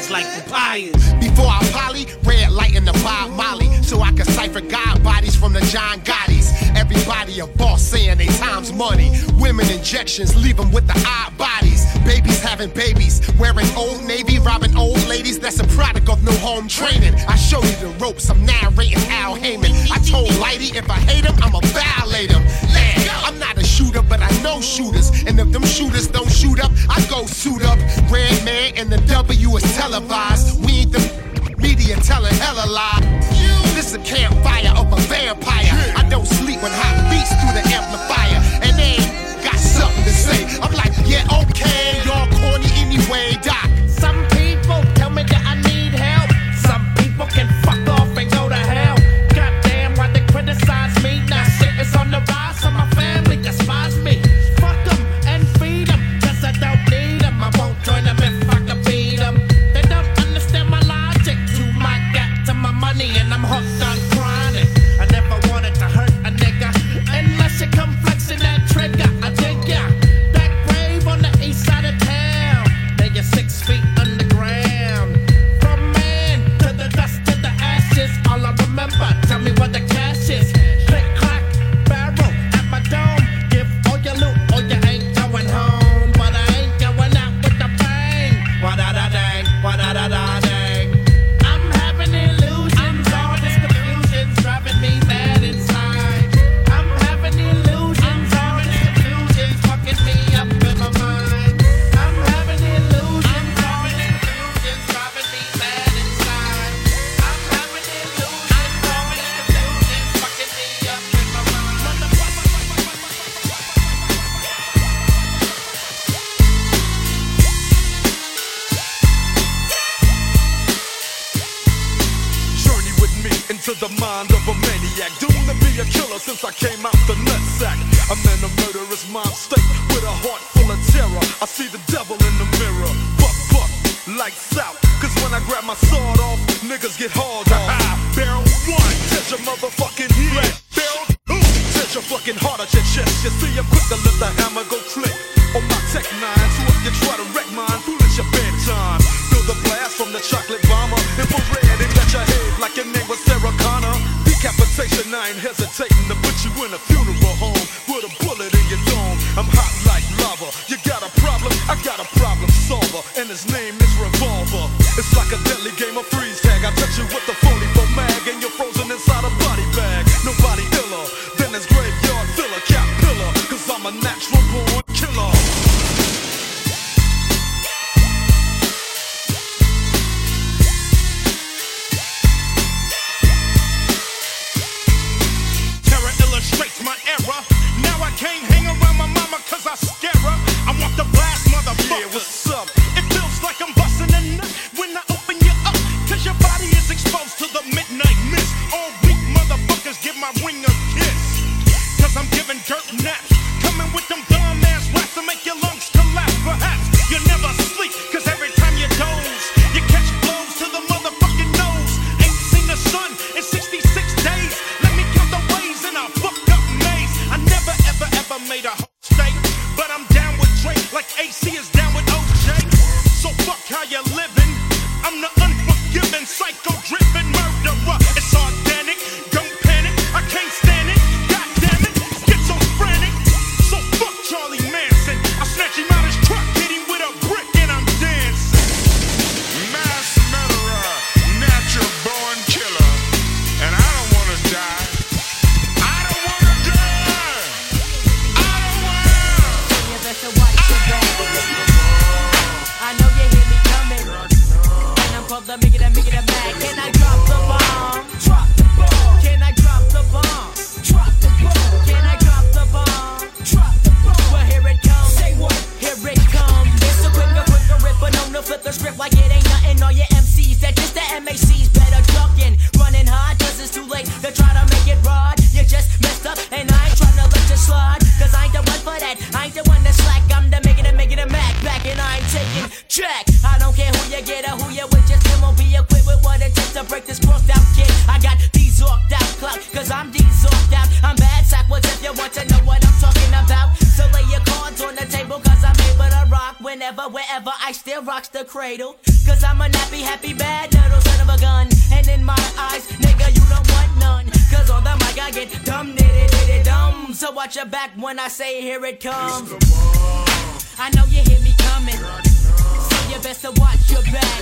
heads like papayas. Before I poly, red light in the Bob Molly, so I can cipher God bodies from the John Gotti's. Everybody a boss saying they time's money. Women injections leave them with the odd bodies. Babies having babies, wearing old navy, robbing old ladies. That's a product of no home training. I show you the ropes. I'm narrating Al Heyman. I told Lighty if I hate him, I'ma violate him. Man, I'm not a shooter, but I know shooters. And if them shooters don't shoot up, I go suit up. Grand man and the W is televised. We ain't the media telling hella lies. This a campfire of a vampire. I don't sleep when hot whenever, wherever, I still rocks the cradle. Cause I'm a nappy, happy, bad little son of a gun. And in my eyes, nigga, you don't want none. Cause on the mic, I get dumb, nitty, nitty, dumb. So watch your back when I say, here it comes. I know you hear me coming. So you best to watch your back.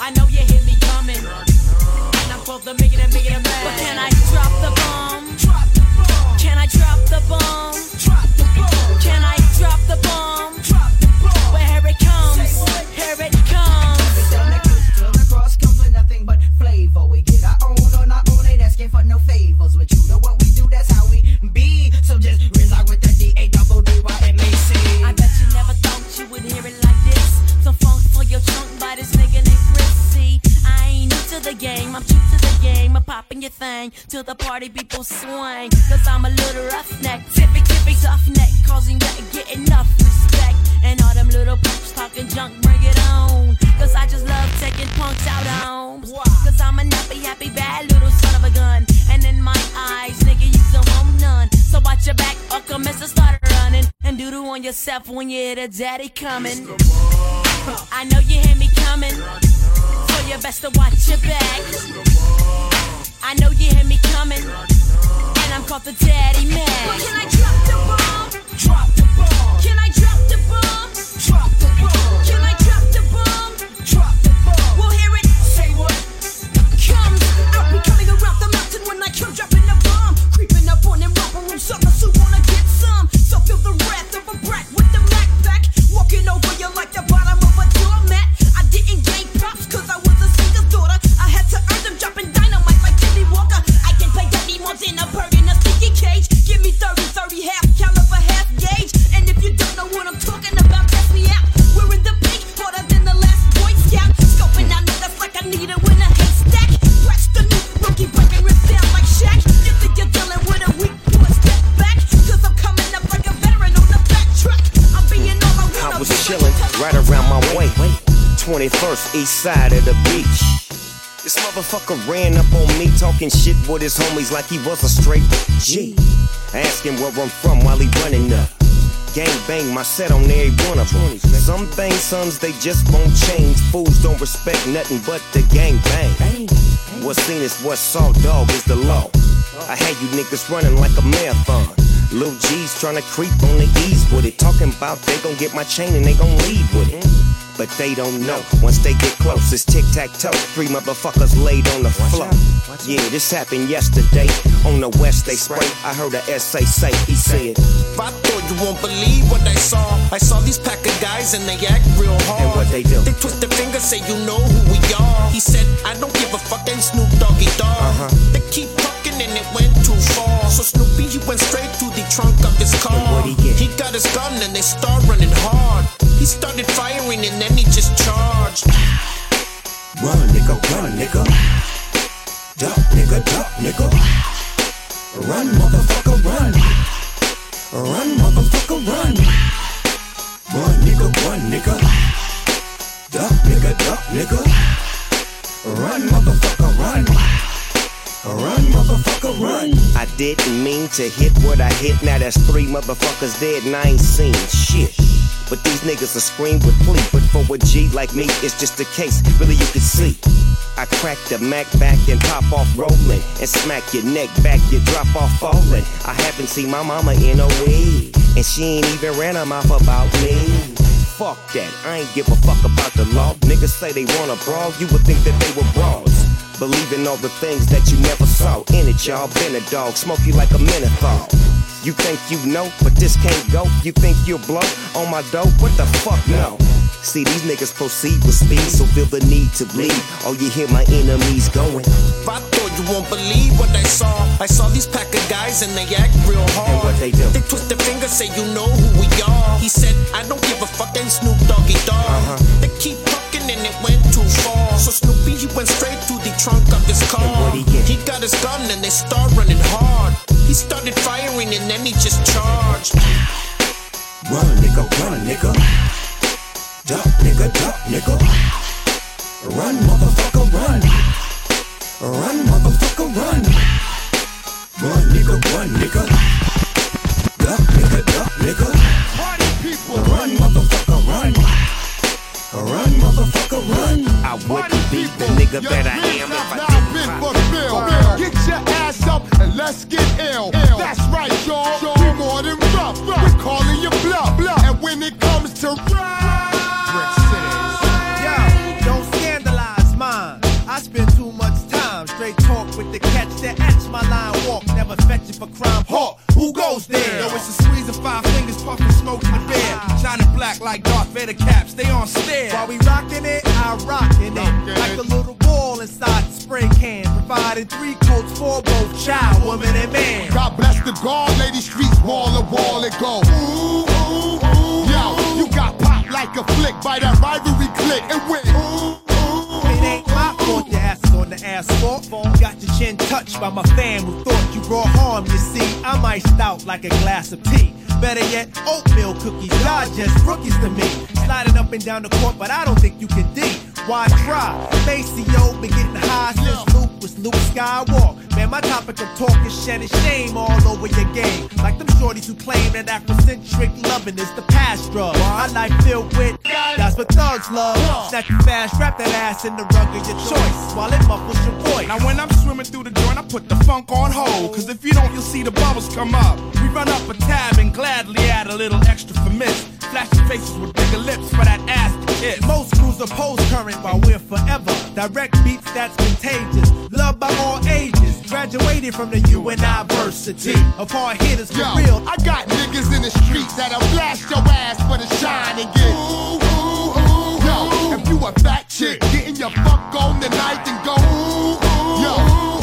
I know you hear me coming. And I'm supposed to make it and make it a mad. But can I drop the bomb? Can I? Drop the bomb. Can I drop the bomb? Drop the bomb. Well, it comes. Here it comes. Thing till the party people swing. Cause I'm a little roughneck, tippy tippy tough neck, causing you to get enough respect. And all them little punks talking junk, bring it on. Cause I just love taking punks out homes. Cause I'm a nappy, happy, bad little son of a gun. And in my eyes, nigga, you don't want none. So watch your back or commence to start running. And doodle on yourself when you hear the daddy coming. I know you hear me coming. So you best to watch your back. I know you hear me coming. And I'm called the daddy man. But can I drop the bomb? Drop the bomb. Can I drop the bomb? Drop the bomb. Can I east side of the beach. This motherfucker ran up on me talking shit with his homies like he was a straight G. Asking where I'm from while he running up. Gang bang my set on every one of them. Some things, sons, they just won't change. Fools don't respect nothing but the gang bang. What's seen is what's saw, dog, is the law. I had you niggas running like a marathon. Lil G's tryna creep on the ease with it. Talking about they gon' get my chain and they gon' leave with it. But they don't know. Once they get close, it's tic tac toe. Three motherfuckers laid on the floor. Yeah, this happened yesterday. On the west, they spray. I heard a essay say, he said, I thought you won't believe what I saw. I saw these pack of guys and they act real hard. And what they do? They twist their fingers, say you know who we are. He said, I don't give a fuck, ain't Snoop Doggy Dog. Uh-huh. They keep talking and it went too far. So Snoopy, he went straight to the trunk of his car. He? He got his gun and they start running hard. He started firing and then he just charged. Run, nigga, run, nigga. Duck, nigga, duck, nigga. Run, motherfucker, run. Run, motherfucker, run. Run, nigga, run, nigga. Duck, nigga, duck, nigga. Run, motherfucker, run. Run, motherfucker, run. I didn't mean to hit what I hit. Now that's three motherfuckers dead and I ain't seen shit. But these niggas are scream with plea. But for a G like me, it's just a case. Really, you can see. I crack the Mac back and pop off rolling. And smack your neck back, you drop off falling. I haven't seen my mama in a week. And she ain't even ran her mouth about me. Fuck that, I ain't give a fuck about the law. Niggas say they wanna brawl, you would think that they were brawls. Believing all the things that you never saw. In it, y'all been a dog, smoke you like a menthol. You think you know, but this can't go. You think you'll blow on my dope? What the fuck, no. See, these niggas proceed with speed, so feel the need to bleed. Oh, you hear my enemies going. I thought you won't believe what I saw. I saw these pack of guys and they act real hard. And what they do? They twist their fingers, say you know who we are. He said, I don't give a fuck, ain't Snoop Doggy Dog. Uh-huh. They keep talking and it went too far. So Snoopy, he went straight to the trunk of his car. He? He got his gun and they start running hard. He started firing and then he just charged. Run, nigga, run, nigga. Duck, nigga, duck, nigga. Run, motherfucker, run. Run, motherfucker, run. Run, nigga, run, nigga. Duck, nigga, duck, nigga. Nigga Your that I am if I now didn't been fulfilled. Get your ass up and let's get ill. That's right, y'all. We more than rough. We're calling you bluff. And when it comes to City. Yo, don't scandalize mine. I spend too much time straight talk with the catch that etch my line walk. Never fetch it for crime. Hawk, who goes there? Yo, it's a squeeze of five fingers, puffing smoke in the bed. Shining black like Darth Vader caps, they on stare. While we rockin' it, I rockin' it. Like ball spray can. Providing three coats for both child, woman, and man. God bless the guard, lady streets wall to wall it go. Ooh, ooh, ooh. Yo, you got popped like a flick by that rivalry click and went. By my fam who thought you brought harm. You see, I'm iced out like a glass of tea. Better yet, oatmeal cookies. Y'all just rookies to me. Sliding up and down the court, but I don't think you can D. Why try? Maceo been getting high since Luke was Luke Skywalker. Man, my topic of talk is shedding shame all over your game. Like them shorties who claim that Afrocentric loving is the past drug. My life filled with that's what thugs love. Snatch you fast, wrap that ass in the rug of your choice while it muffles your voice. Now when I'm swimming through the joint, I put the funk on hold. Cause if you don't, you'll see the bubbles come up. We run up a tab and gladly add a little extra for miss. Flashing faces with bigger lips for that ass to kiss. Most crews oppose current while we're forever. Direct beats that's contagious. Loved by all ages. Graduated from the university of hard hitters for Yo, real. I got niggas in the streets that'll blast your ass for the shine and get. Ooh, ooh, ooh. Yo, if you a fat chick, getting your fuck on tonight and go. Ooh, ooh. Yo,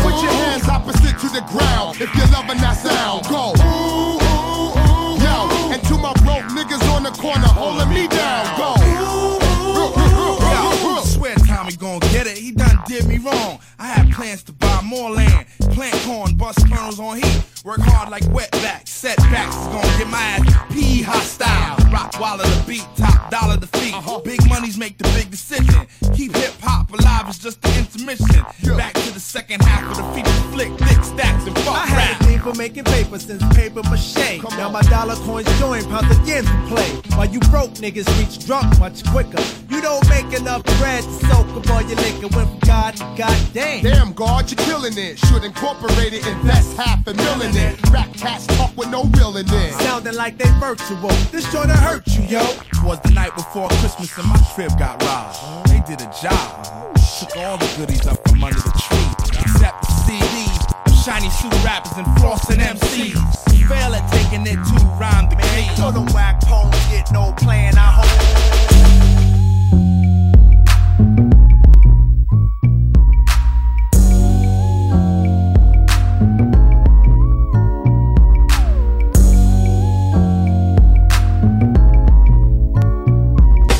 put your hands opposite to the ground if you're loving that sound. Go. Ooh, ooh, ooh. Yo, and to my broke niggas on the corner holding me down. Go. Yo, I swear Tommy gon' get it. He done did me wrong. I had plans to buy more land, kernels on heat, work hard like wetbacks. Setbacks is gon' get my ass P hostile. Rock wallet the beat, top dollar the feet. Uh-huh. Big money's make the big decision. Keep hip hop alive is just the intermission. Back to the second half of the feature flick, thick stacks and fuck I had rap. for making paper since paper mache. Now my dollar coins join pounds again to play. While you broke niggas reach drunk much quicker. You don't make enough bread to soak up all your liquor. Went from God to goddamn. Damn, God, you're killing it. Should incorporate it, invest half a million in it. Rap cats talk with no real in it. Sounding like they virtual. This joint'll hurt you, yo. Was the night before Christmas and my crib got robbed. They did a job. Took all the goodies up from under the tree. Except the CDs. Of Shiny suit rappers and frosting MCs. Fail at taking it to rhyme the key. So the whack poems get no plan. I hope.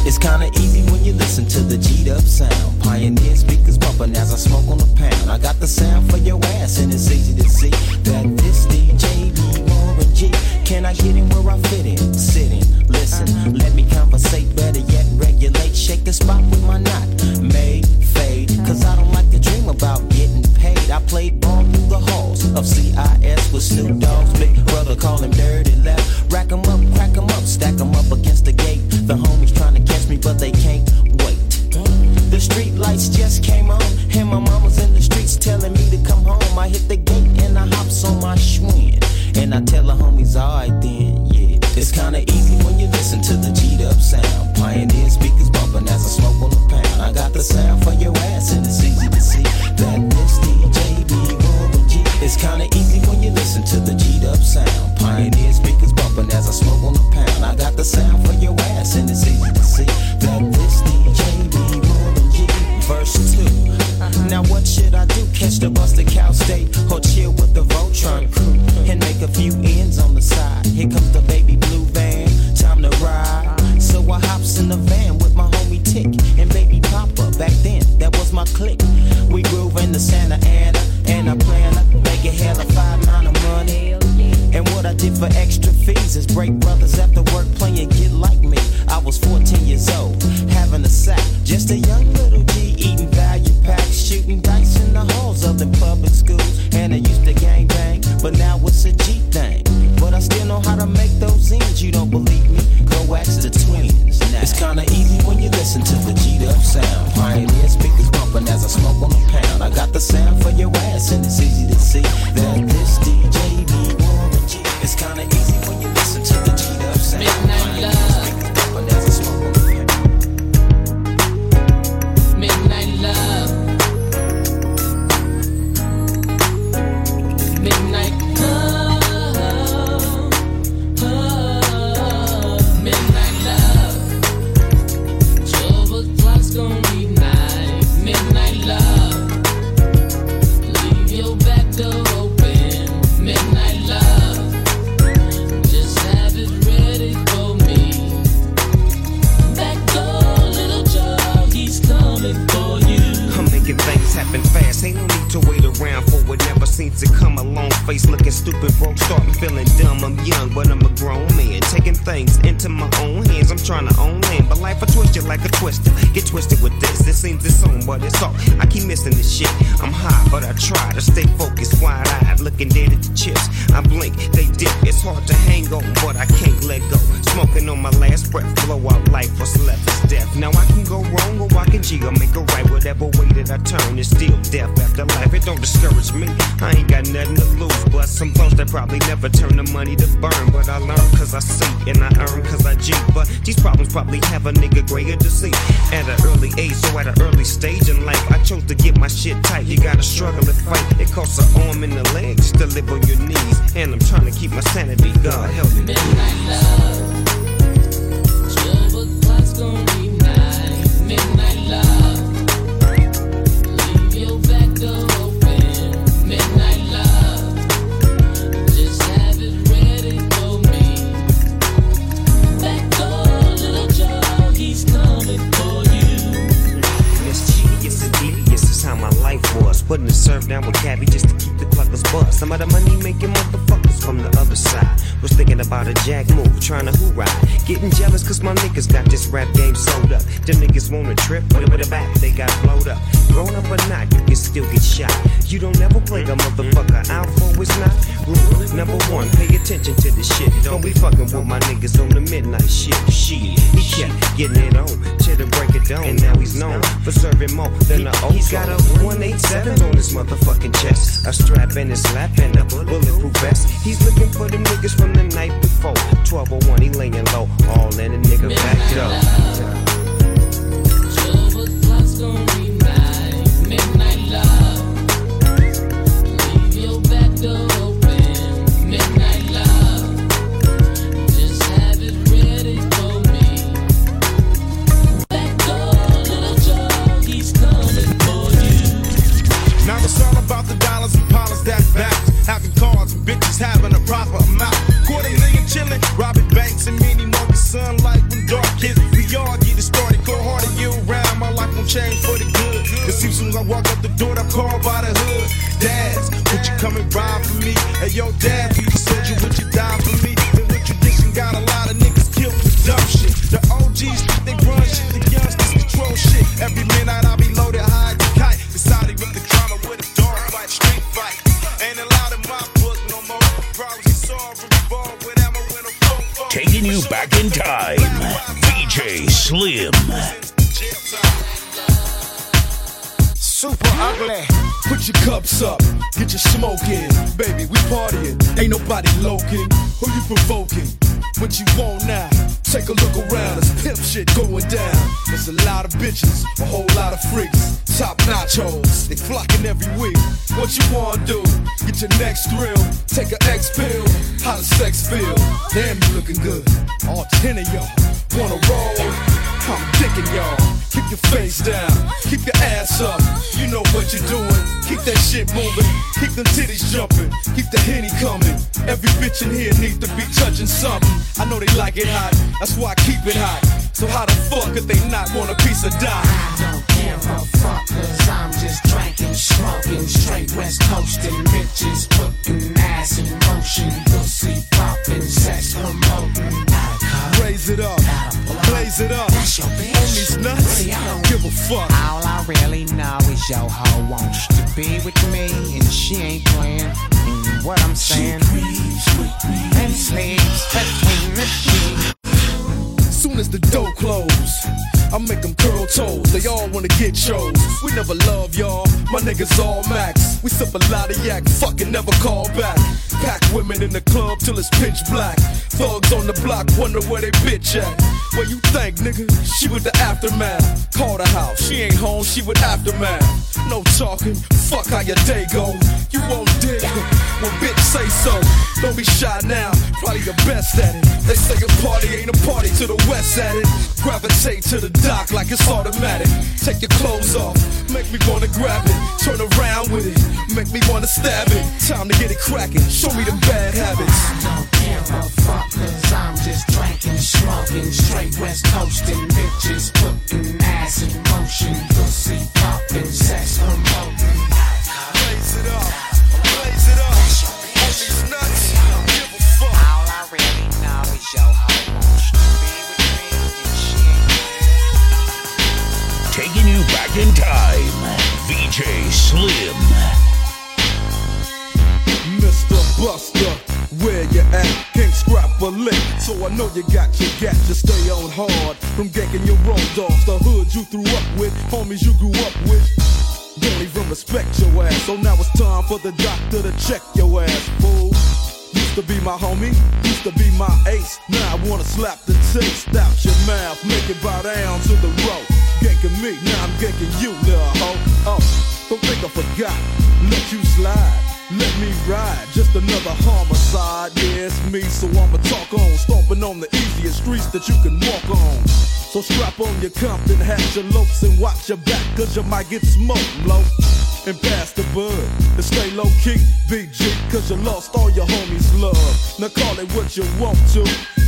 It's kinda easy when you listen to the G'd up sound. Pioneer speakers bumping as I smoke on the pound. I got the sound for your ass, and it's easy to see that this DJ be Warren G. Can I get in where I fit in? Sit in, listen, let me conversate. Better yet, regulate, shake the spot with my knot. May fade, cause I don't like to dream about getting paid. I played ball through the halls of CIS with Snoop Dogg's big brother, call him Dirty Left. How to make those. You don't believe me? Go ask the twins. Now. It's kinda easy when you listen to the G'd up sound. Pioneer speakers bumping as I smoke on the sound for your ass, Hard to hang on, but I can't let go. Smoking on my last breath, blow out life, what's left is death. Now I can go wrong or I can cheat or make it right. Whatever way that I turn, it's still death after life. It don't discourage me. I ain't got nothing to lose, but some folks that probably never turn the money to burn. But I learn cause I see and I earn cause I G. But these problems probably have a nigga grayer to see. At an early age, so at an early stage in life, I chose to get my shit tight. You gotta struggle and fight. It costs an arm and a leg just to live on your knees. And I'm trying to keep my sanity. God help me. Midnight love. Twelve o'clock's gonna be night. Midnight love. Leave your back door open. Midnight love. Just have it ready for me. Back door, little Joe, he's coming for you. It's genius and devious, is how my life was. Putting the serve down with Cabby just to keep the cluckers bust. Some of the money making motherfuckers from the other side. Was thinking about a jack move, trying to who ride. Getting jealous cause my niggas got this rap game sold up. Them niggas wanna trip, with with a back, they got blowed up. Grown up or not, you can still get shot. You don't never play the motherfucker out for it's not. Rule number one, pay attention to this shit. Don't be fucking with my niggas on the midnight shit. Shit, he kept getting it on till the break it down. And now he's known for serving more than the old. He's got a 187 on his motherfucking chest. A strap in his lap and a bulletproof vest. He's looking for the niggas from the night before. 1201, he laying low, all in a nigga back up. For me? Hey yo, dad, be the soldier, would you die for me? And with tradition, got a lot of niggas killed for dumb shit. The OGs think they run shit, the youngsters control shit. Every minute I be loaded high as a kite. Decided with the drama with a dog fight, street fight. Ain't allowed in my book no more. Is solved, revolve with ammo I'm full, full. Taking you back in time. DJ Slim. Super ugly. Put your cups up, get your smoke in. Baby, we partying. Ain't nobody loking. Who you provoking? What you want now? Take a look around. There's pimp shit going down. There's a lot of bitches, a whole lot of freaks. Top nachos, they flocking every week. What you wanna do? Get your next thrill. Take a X pill. How does sex feel? Damn, you looking good. All ten of y'all wanna roll. I'm digging y'all. Keep your face down, keep your ass up. You know what you're doing. Keep that shit moving, keep them titties jumping, keep the henny coming. Every bitch in here needs to be touching something. I know they like it hot, that's why I keep it hot. So how the fuck could they not want a piece of die? I don't give a fuck, cause I'm just drinking, smoking, straight west coasting, bitches putting ass in motion, pussy popping, sex promoting. Raise it up, blaze it up. That's your bitch. On these nuts, I don't- give a fuck. All I really know is your hoe wants to be with me, and she ain't playing. Mm, what I'm saying, get chose. We never love y'all, my niggas all max. We sip a lot of yak, fucking never call back. Pack women in the club till it's pitch black. Thugs on the block wonder where they bitch at. What you think, nigga? She with the aftermath. Call the house, she ain't home, she with aftermath. No talking, fuck how your day go. You won't dig when bitch say so. Don't be shy now, probably the best at it. They say a party ain't a party to the west at it. Gravitate to the dock like it's automatic. Take your clothes off, make me wanna grab it. Turn around with it, make me wanna stab it. Time to get it cracking, show me them bad habits. don't give a fuck, cause I'm just drinking, smoking, straight west coasting, bitches putting ass in motion, pussy popping, sex promoting. Blaze it up, back in time. VJ Slim. Mr. Buster, where you at? Can't scrap a lick, so I know you got your gat to stay on hard. From ganking your road dogs, the hood you threw up with, homies you grew up with. Don't even respect your ass, so now it's time for the doctor to check your ass, fool. Used to be my homie, used to be my ace. Now I wanna slap the taste out your mouth, make it bow down to the road. Ganking me, now I'm ganking you, little hoe. Oh, don't think I forgot, let you slide. Let me ride, just another homicide. Yeah, it's me, so I'ma talk on. Stomping on the easiest streets that you can walk on. So strap on your Compton hat, your lopes, and watch your back, cause you might get smoked, low. And pass the bud, and stay low key, BG, cause you lost all your homies' love. Now call it what you want to.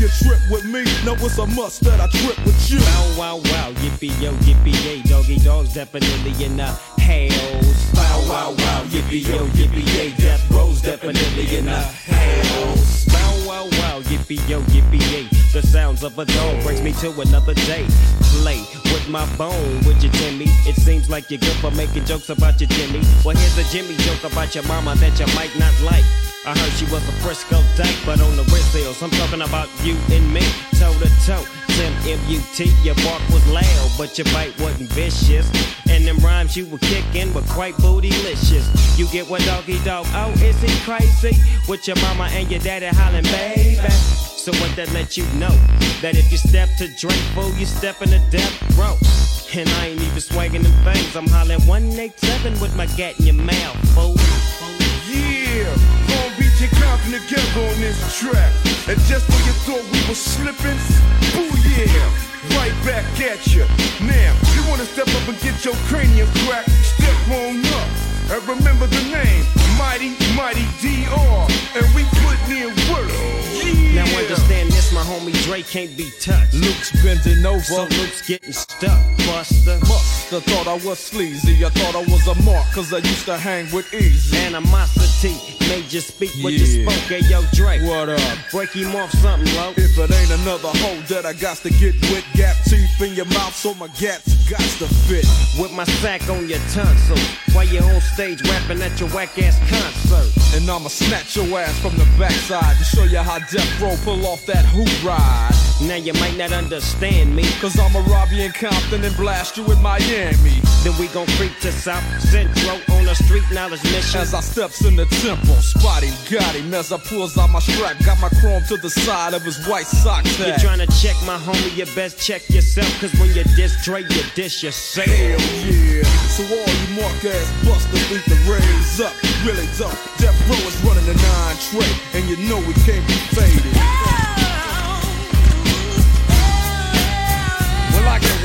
You trip with me, now it's a must that I trip with you. Wow, wow, wow, yippee yo, yippee yay, doggy dogs definitely in the hells. Wow, wow, wow, yippee yo, yippee yay, death rose definitely in the hells. Wow, wow, yippee yo, yippee yay, the sounds of a dog brings me to another day. Play with my bone, would you Timmy? It seems like you're good for making jokes about your Jimmy. Well, here's a Jimmy joke about your mama that you might not like. I heard she was a Frisco dyke, but on the wrist I'm talking about you and me, toe to toe. Tim M-U-T, your bark was loud, but your bite wasn't vicious. And them rhymes you were kicking were quite bootylicious. You get what doggy dog, oh, is he crazy? With your mama and your daddy hollering, baby. So what that let you know? That if you step to drink, fool, you step in the death row. And I ain't even swagging them things. I'm hollering 187 with my gat in your mouth, fool. Yeah, gon' beat your Compton together on this track. And just when you thought we were slipping, boo yeah, right back at you. Now, you wanna step up and get your cranium cracked, step on up. And remember the name, Mighty, Mighty DR. And we putting in work. Yeah. Now understand this, my homie Dre can't be touched. Luke's bending over. So Luke's getting stuck, Buster. Musta thought I was sleazy. I thought I was a mark, cause I used to hang with easy. Animosity made you speak what you spoke. Hey, yo, Dre. What up? Break him off something, low. If it ain't another hole that I got to get with, gap teeth in your mouth, so my gats got to fit. With my sack on your tonsil. While you on stage rapping at your whack ass concert. And I'ma snatch your ass from the backside to show you how Death Row pull off that hoop ride. Now you might not understand me. Cause I'ma rob you in Compton and blast you in Miami. Then we gon' creep to South Central on a street knowledge mission. As I steps in the temple, spot him, got him. As I pulls out my strap, got my chrome to the side of his white sock You're trying to check my homie, you best check yourself. Cause when you diss Dre, you diss yourself. Hell yeah. So all you mark ass busters need to raise up. Really don't. Death Row is running the nine tray, and you know it can't be faded.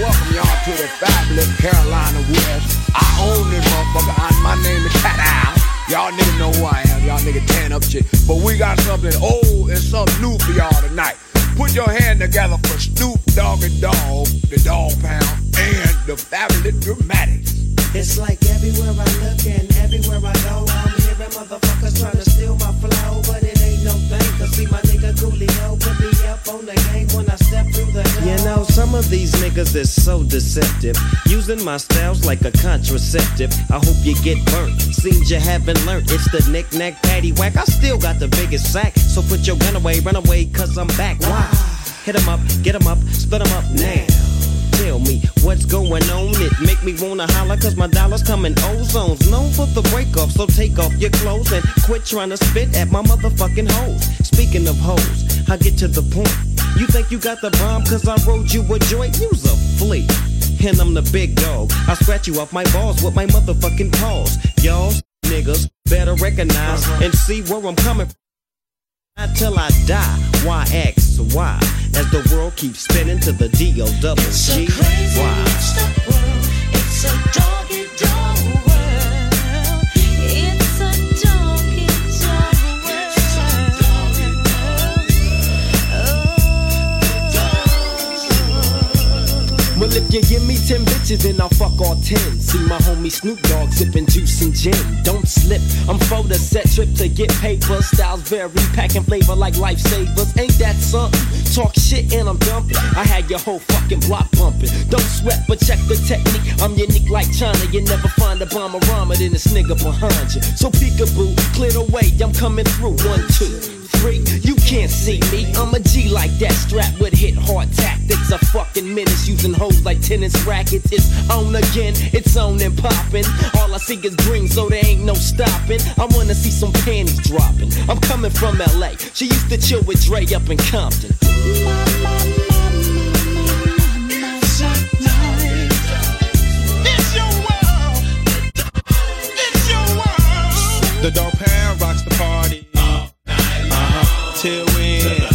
Welcome y'all to the fabulous Carolina West. I own this motherfucker, and my name is Cat Owl. Y'all niggas know who I am. Y'all niggas tan up shit. But we got something old and something new for y'all tonight. Put your hand together for Snoop Dogg and Dog, the Dog Pound, and the fabulous Dramatics. It's like everywhere I look and everywhere I go, I'm hearing motherfuckers trying to steal my flow, but no thing. See my nigga Coolio put me up on the game when I step through the door. You know, some of these niggas is so deceptive. Using my styles like a contraceptive. I hope you get burnt. Seems you haven't learned. It's the knick-knack, patty-whack. I still got the biggest sack. So put your gun away, run away, cause I'm back. Why? Hit 'em up, get 'em up, split 'em up now. Tell me what's going on. It make me wanna holler cause my dollars come in ozones. Known for the break off, so take off your clothes and quit trying to spit at my motherfucking hoes. Speaking of hoes, I get to the point. You think you got the bomb cause I rode you a joint? You's a flea. And I'm the big dog. I scratch you off my balls with my motherfucking paws. Y'all niggas better recognize uh-huh. and see where I'm coming from. Until I die, X? As the world keeps spinning to the D O double G why? It's a doggy Well, if you give me 10 bitches, then I'll fuck all 10. See my homie Snoop Dogg sipping juice and gin. Don't slip, I'm for the set trip to get paper. Styles vary, packing flavor like lifesavers. Ain't that something? Talk shit and I'm dumping. I had your whole fucking block bumping. Don't sweat, but check the technique. I'm unique like China. You never find a bomber rhymer than this nigga behind you. So peekaboo, clear the way, I'm coming through. One, two three. You can't see me. I'm a G like that, strapped with hit hard tactics. A fucking menace using hoes like tennis rackets. It's on again, it's on and popping. All I see is green, so there ain't no stopping. I wanna see some panties dropping. I'm coming from LA. She used to chill with Dre up in Compton. It's your world. It's your world. The dope Till we end.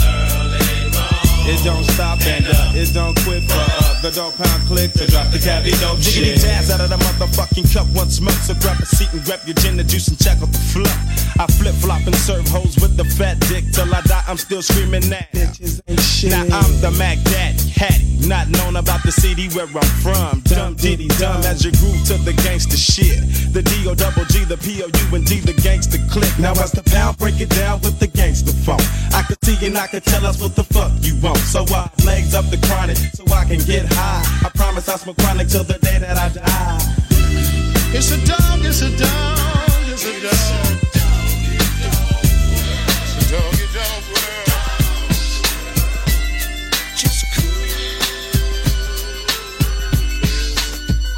It don't stop and uh, it don't quit for uh, the dope pound click to drop the cabbie dope Jiggity shit. jazz out of the motherfucking cup once more. So grab a seat and grab your gin juice and check out the fluff. I flip flop and serve hoes with the fat dick till I die. I'm still screaming that. Now I'm the Mac Daddy, Hattie, not known about the city where I'm from. Dumb diddy dumb as you groove to the gangster shit. The D O double G, the P O U and D, the gangster click. Now as the pound break it down with the gangster phone. I could see and I could tell us what the fuck you want. So I legs up the chronic so I can get high. I promise I'll smoke chronic till the day that I die. It's a dog, it's a dog, it's a dog. It's a doggy dog world. Just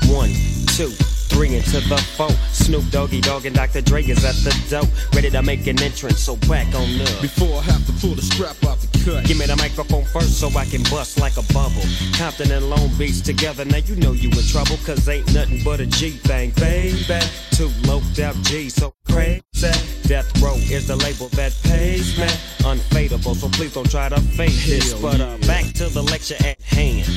One, two, three into the four. Snoop Doggy Dogg and Dr. Dre is at the door, ready to make an entrance. So back on up. Before I have to pull the strap out the cut. Give me the microphone first so I can bust like a bubble. Compton and Long Beach together, now you know you in trouble, cause ain't nothing but a G thing, baby. Two low out G, so crazy. Death Row is the label that pays me. Unfadable, so please don't try to fake this. But uh, back to the lecture at hand.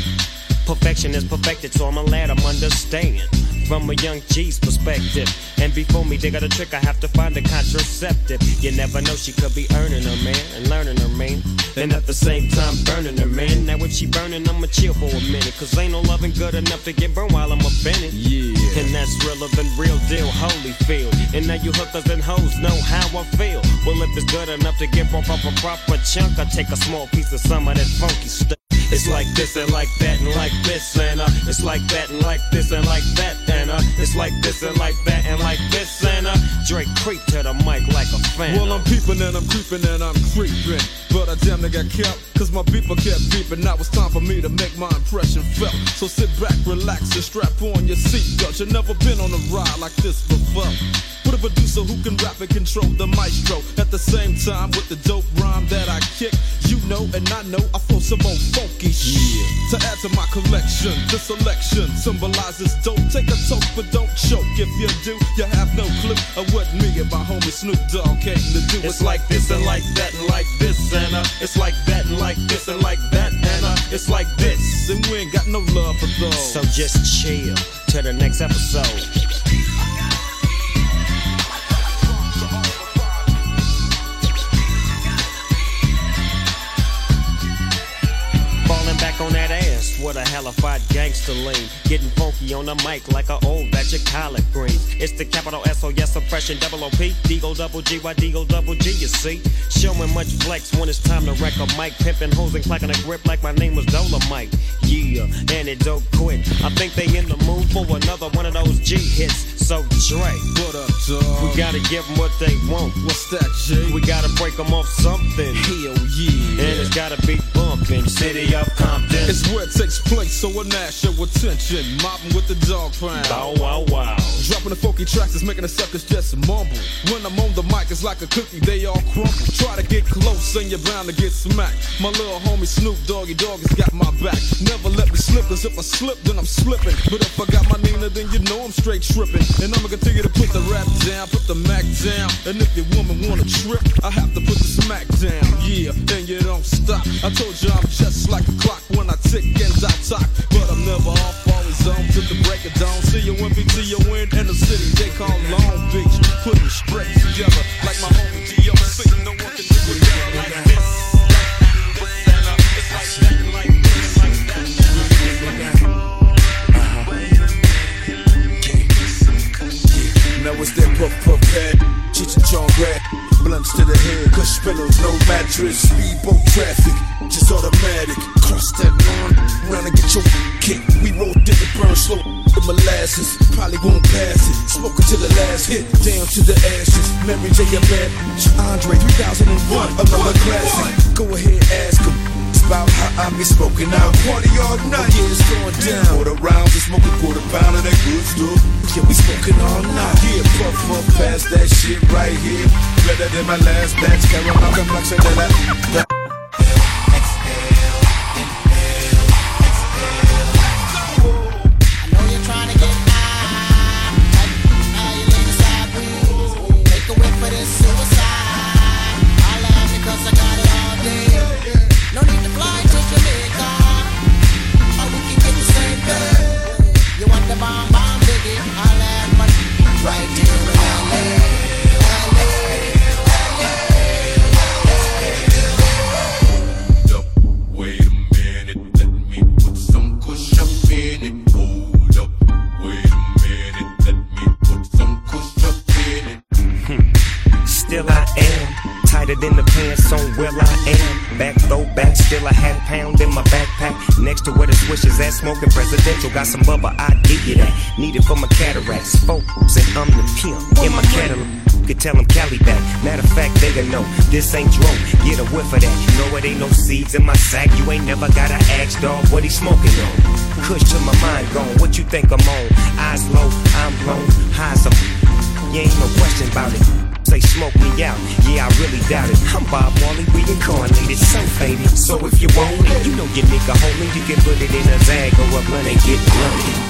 Perfection is perfected, so I'ma let 'em understand. From a young G's perspective. And before me they got a trick, I have to find a contraceptive. You never know, she could be earning her man and learning her man. And at the same time, burning her man. Now, if she burning, I'ma chill for a minute. Cause ain't no loving good enough to get burned while I'm up in it. Yeah. And that's realer than real deal, Holyfield. And now you hookers and hoes know how I feel. Well, if it's good enough to get off off a proper chunk, I take a small piece of some of that funky stuff. It's like this and like that and like this and uh, it's like that and like this and like that and uh, it's like this and like that and like this and uh, Drake creep to the mic like a fan. Well, I'm peeping and I'm creeping and I'm creeping. But I damn near got kept, cause my beeper kept beeping. Now it's time for me to make my impression felt. So sit back, relax, and strap on your seatbelt. You've never been on a ride like this before. With a producer who can rap and control the maestro. At the same time, with the dope rhyme that I kick, you know and I know I throw some old funky. To add to my collection, this selection symbolizes dope. Take a toke, but don't choke. If you do, you have no clue of what me and my homie Snoop Dogg came to do. It's like this and like that and like this and uh, it's like that and like this and like that and uh, it's like this. and we ain't got no love for those. So just chill to the next episode. On that ass with a hellified gangster lean. Getting funky on the mic like a old batch of collard greens. It's the capital S O yes oppression double O P. Deagle double G Y Deagle double G, you see. Showing much flex when it's time to wreck a mic. Pimping hoes and clacking a grip like my name was Dolomite. Yeah, and it don't quit. I think they in the mood for another one of those G hits. So Dre, What up, dog. We gotta give them what they want. What's that, G? We gotta break them off something. Hell yeah. And it's gotta be bumping. City of Compton. It's where takes place, so I gnash your attention. Mopping with the dog pound. Bow wow wow. Dropping the funky tracks is making the suckers just mumble. When I'm on the mic, it's like a cookie, they all crumble. Try to get close and you're bound to get smacked. My little homie Snoop Doggy Dogg has got my back. Never let me slip, cause if I slip, then I'm slipping. But if I got my Nina, then you know I'm straight tripping. And I'ma continue to put the rap down, put the Mac down. And if your woman wanna trip, I have to put the smack down. Yeah, and you don't stop. I told you I'm just like a clock when I tick and I talk. But I'm never off, always on to the break of dawn. See you when to you win in the city they call Long Beach. Putting straight together like my homie D.O.C. No one can do it better like this. Now it's that puff puff pad, Cheech and Chong rap, blunts to the head, cush pillows, no mattress, speedboat traffic, just automatic. Cross that line, round and get your kick. We roll dip it, burn slow, the molasses, probably won't pass it. Smoking to the last hit, down to the ashes. Mary J. bad Andre 3001, another classic. Go ahead, ask him. About how I be smoking out. Party all night. Yeah, it's going down. Quarter rounds, we smoking quarter pound of that good stuff. Yeah, we smoking all night. Yeah, puff, puff, pass that shit right here. Better than my last batch. Caramel complexion that I. in my Cadillac. Could tell them Cali back. Matter of fact, they know this ain't dro. Get a whiff of that. No, it ain't no seeds in my sack. You ain't never gotta ask, dog, what he smoking on. Kush to my mind gone. What you think I'm on? Eyes low, I'm blown. High some. You ain't no question about it. Say smoke me out, yeah, I really doubt it. I'm Bob Marley, reincarnated, so faded. So if you want it, you know your nigga homie, you can put it in a bag or a blunt and get blunted.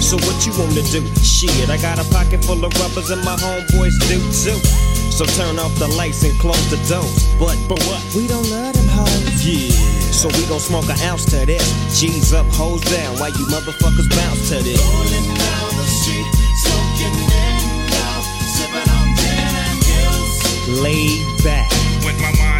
So what you wanna do? Shit, I got a pocket full of rubbers and my homeboys do too. So turn off the lights and close the doors. But but what? We don't love them hoes. Yeah. So we gon' smoke an ounce to this. G's up, hoes down. Why you motherfuckers bounce to this. Laid back. With my mind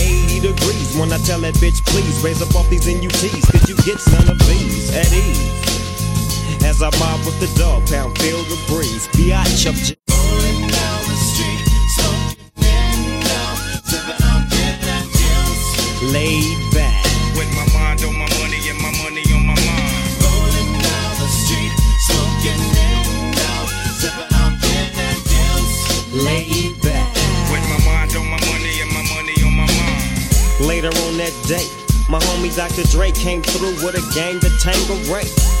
degrees when I tell that bitch, please raise up off these NUTs, cause you get none of these at ease. As I mob with the dog pound, feel the breeze. Biatch up. j- Laid back. My homie Dr. Dre came through with a gang to Tango Ray.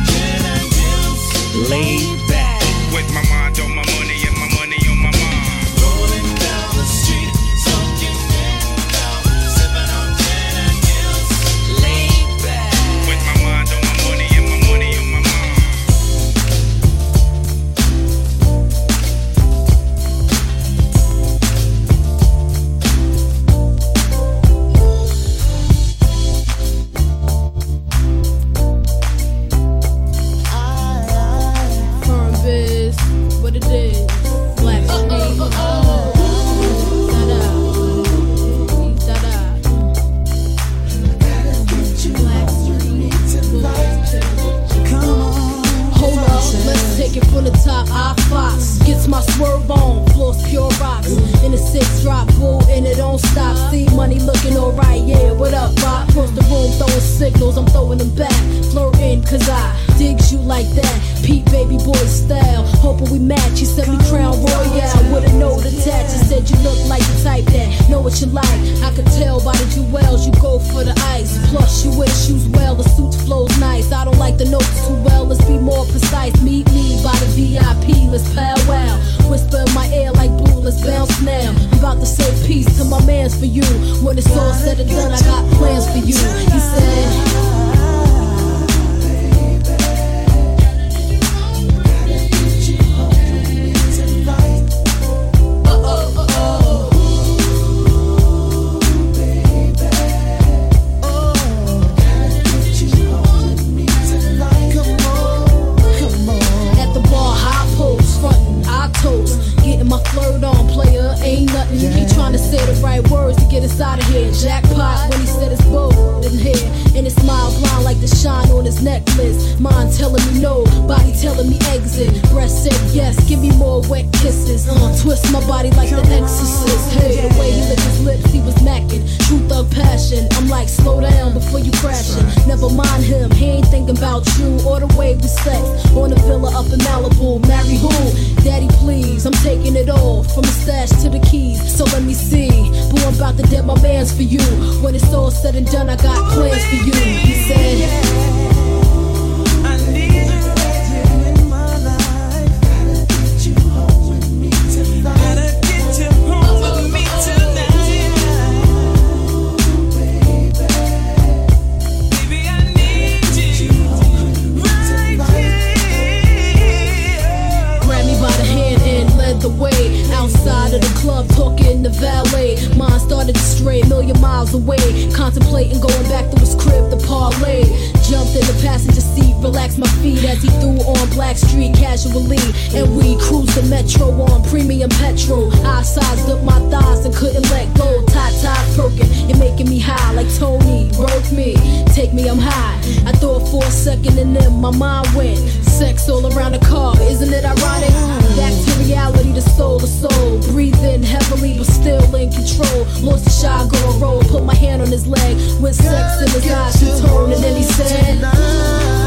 Laid back. With my mind on my money my money contemplating going back to his crib to parlay. Jumped in the passenger seat, relaxed my feet as he threw on Blackstreet casually, and we cruised the metro on premium petrol. I sized up my thighs and couldn't let go. Tie tie perking, you're making me high like Tony. Work me, take me, I'm high. I thought for a second and then my mind went. Sex all around the car, isn't it ironic? Back to reality, the soul to soul. Breathing heavily, but still in control. Lost the shy girl roll, put my hand on his leg. With sex in his eyes, she turned and then he said,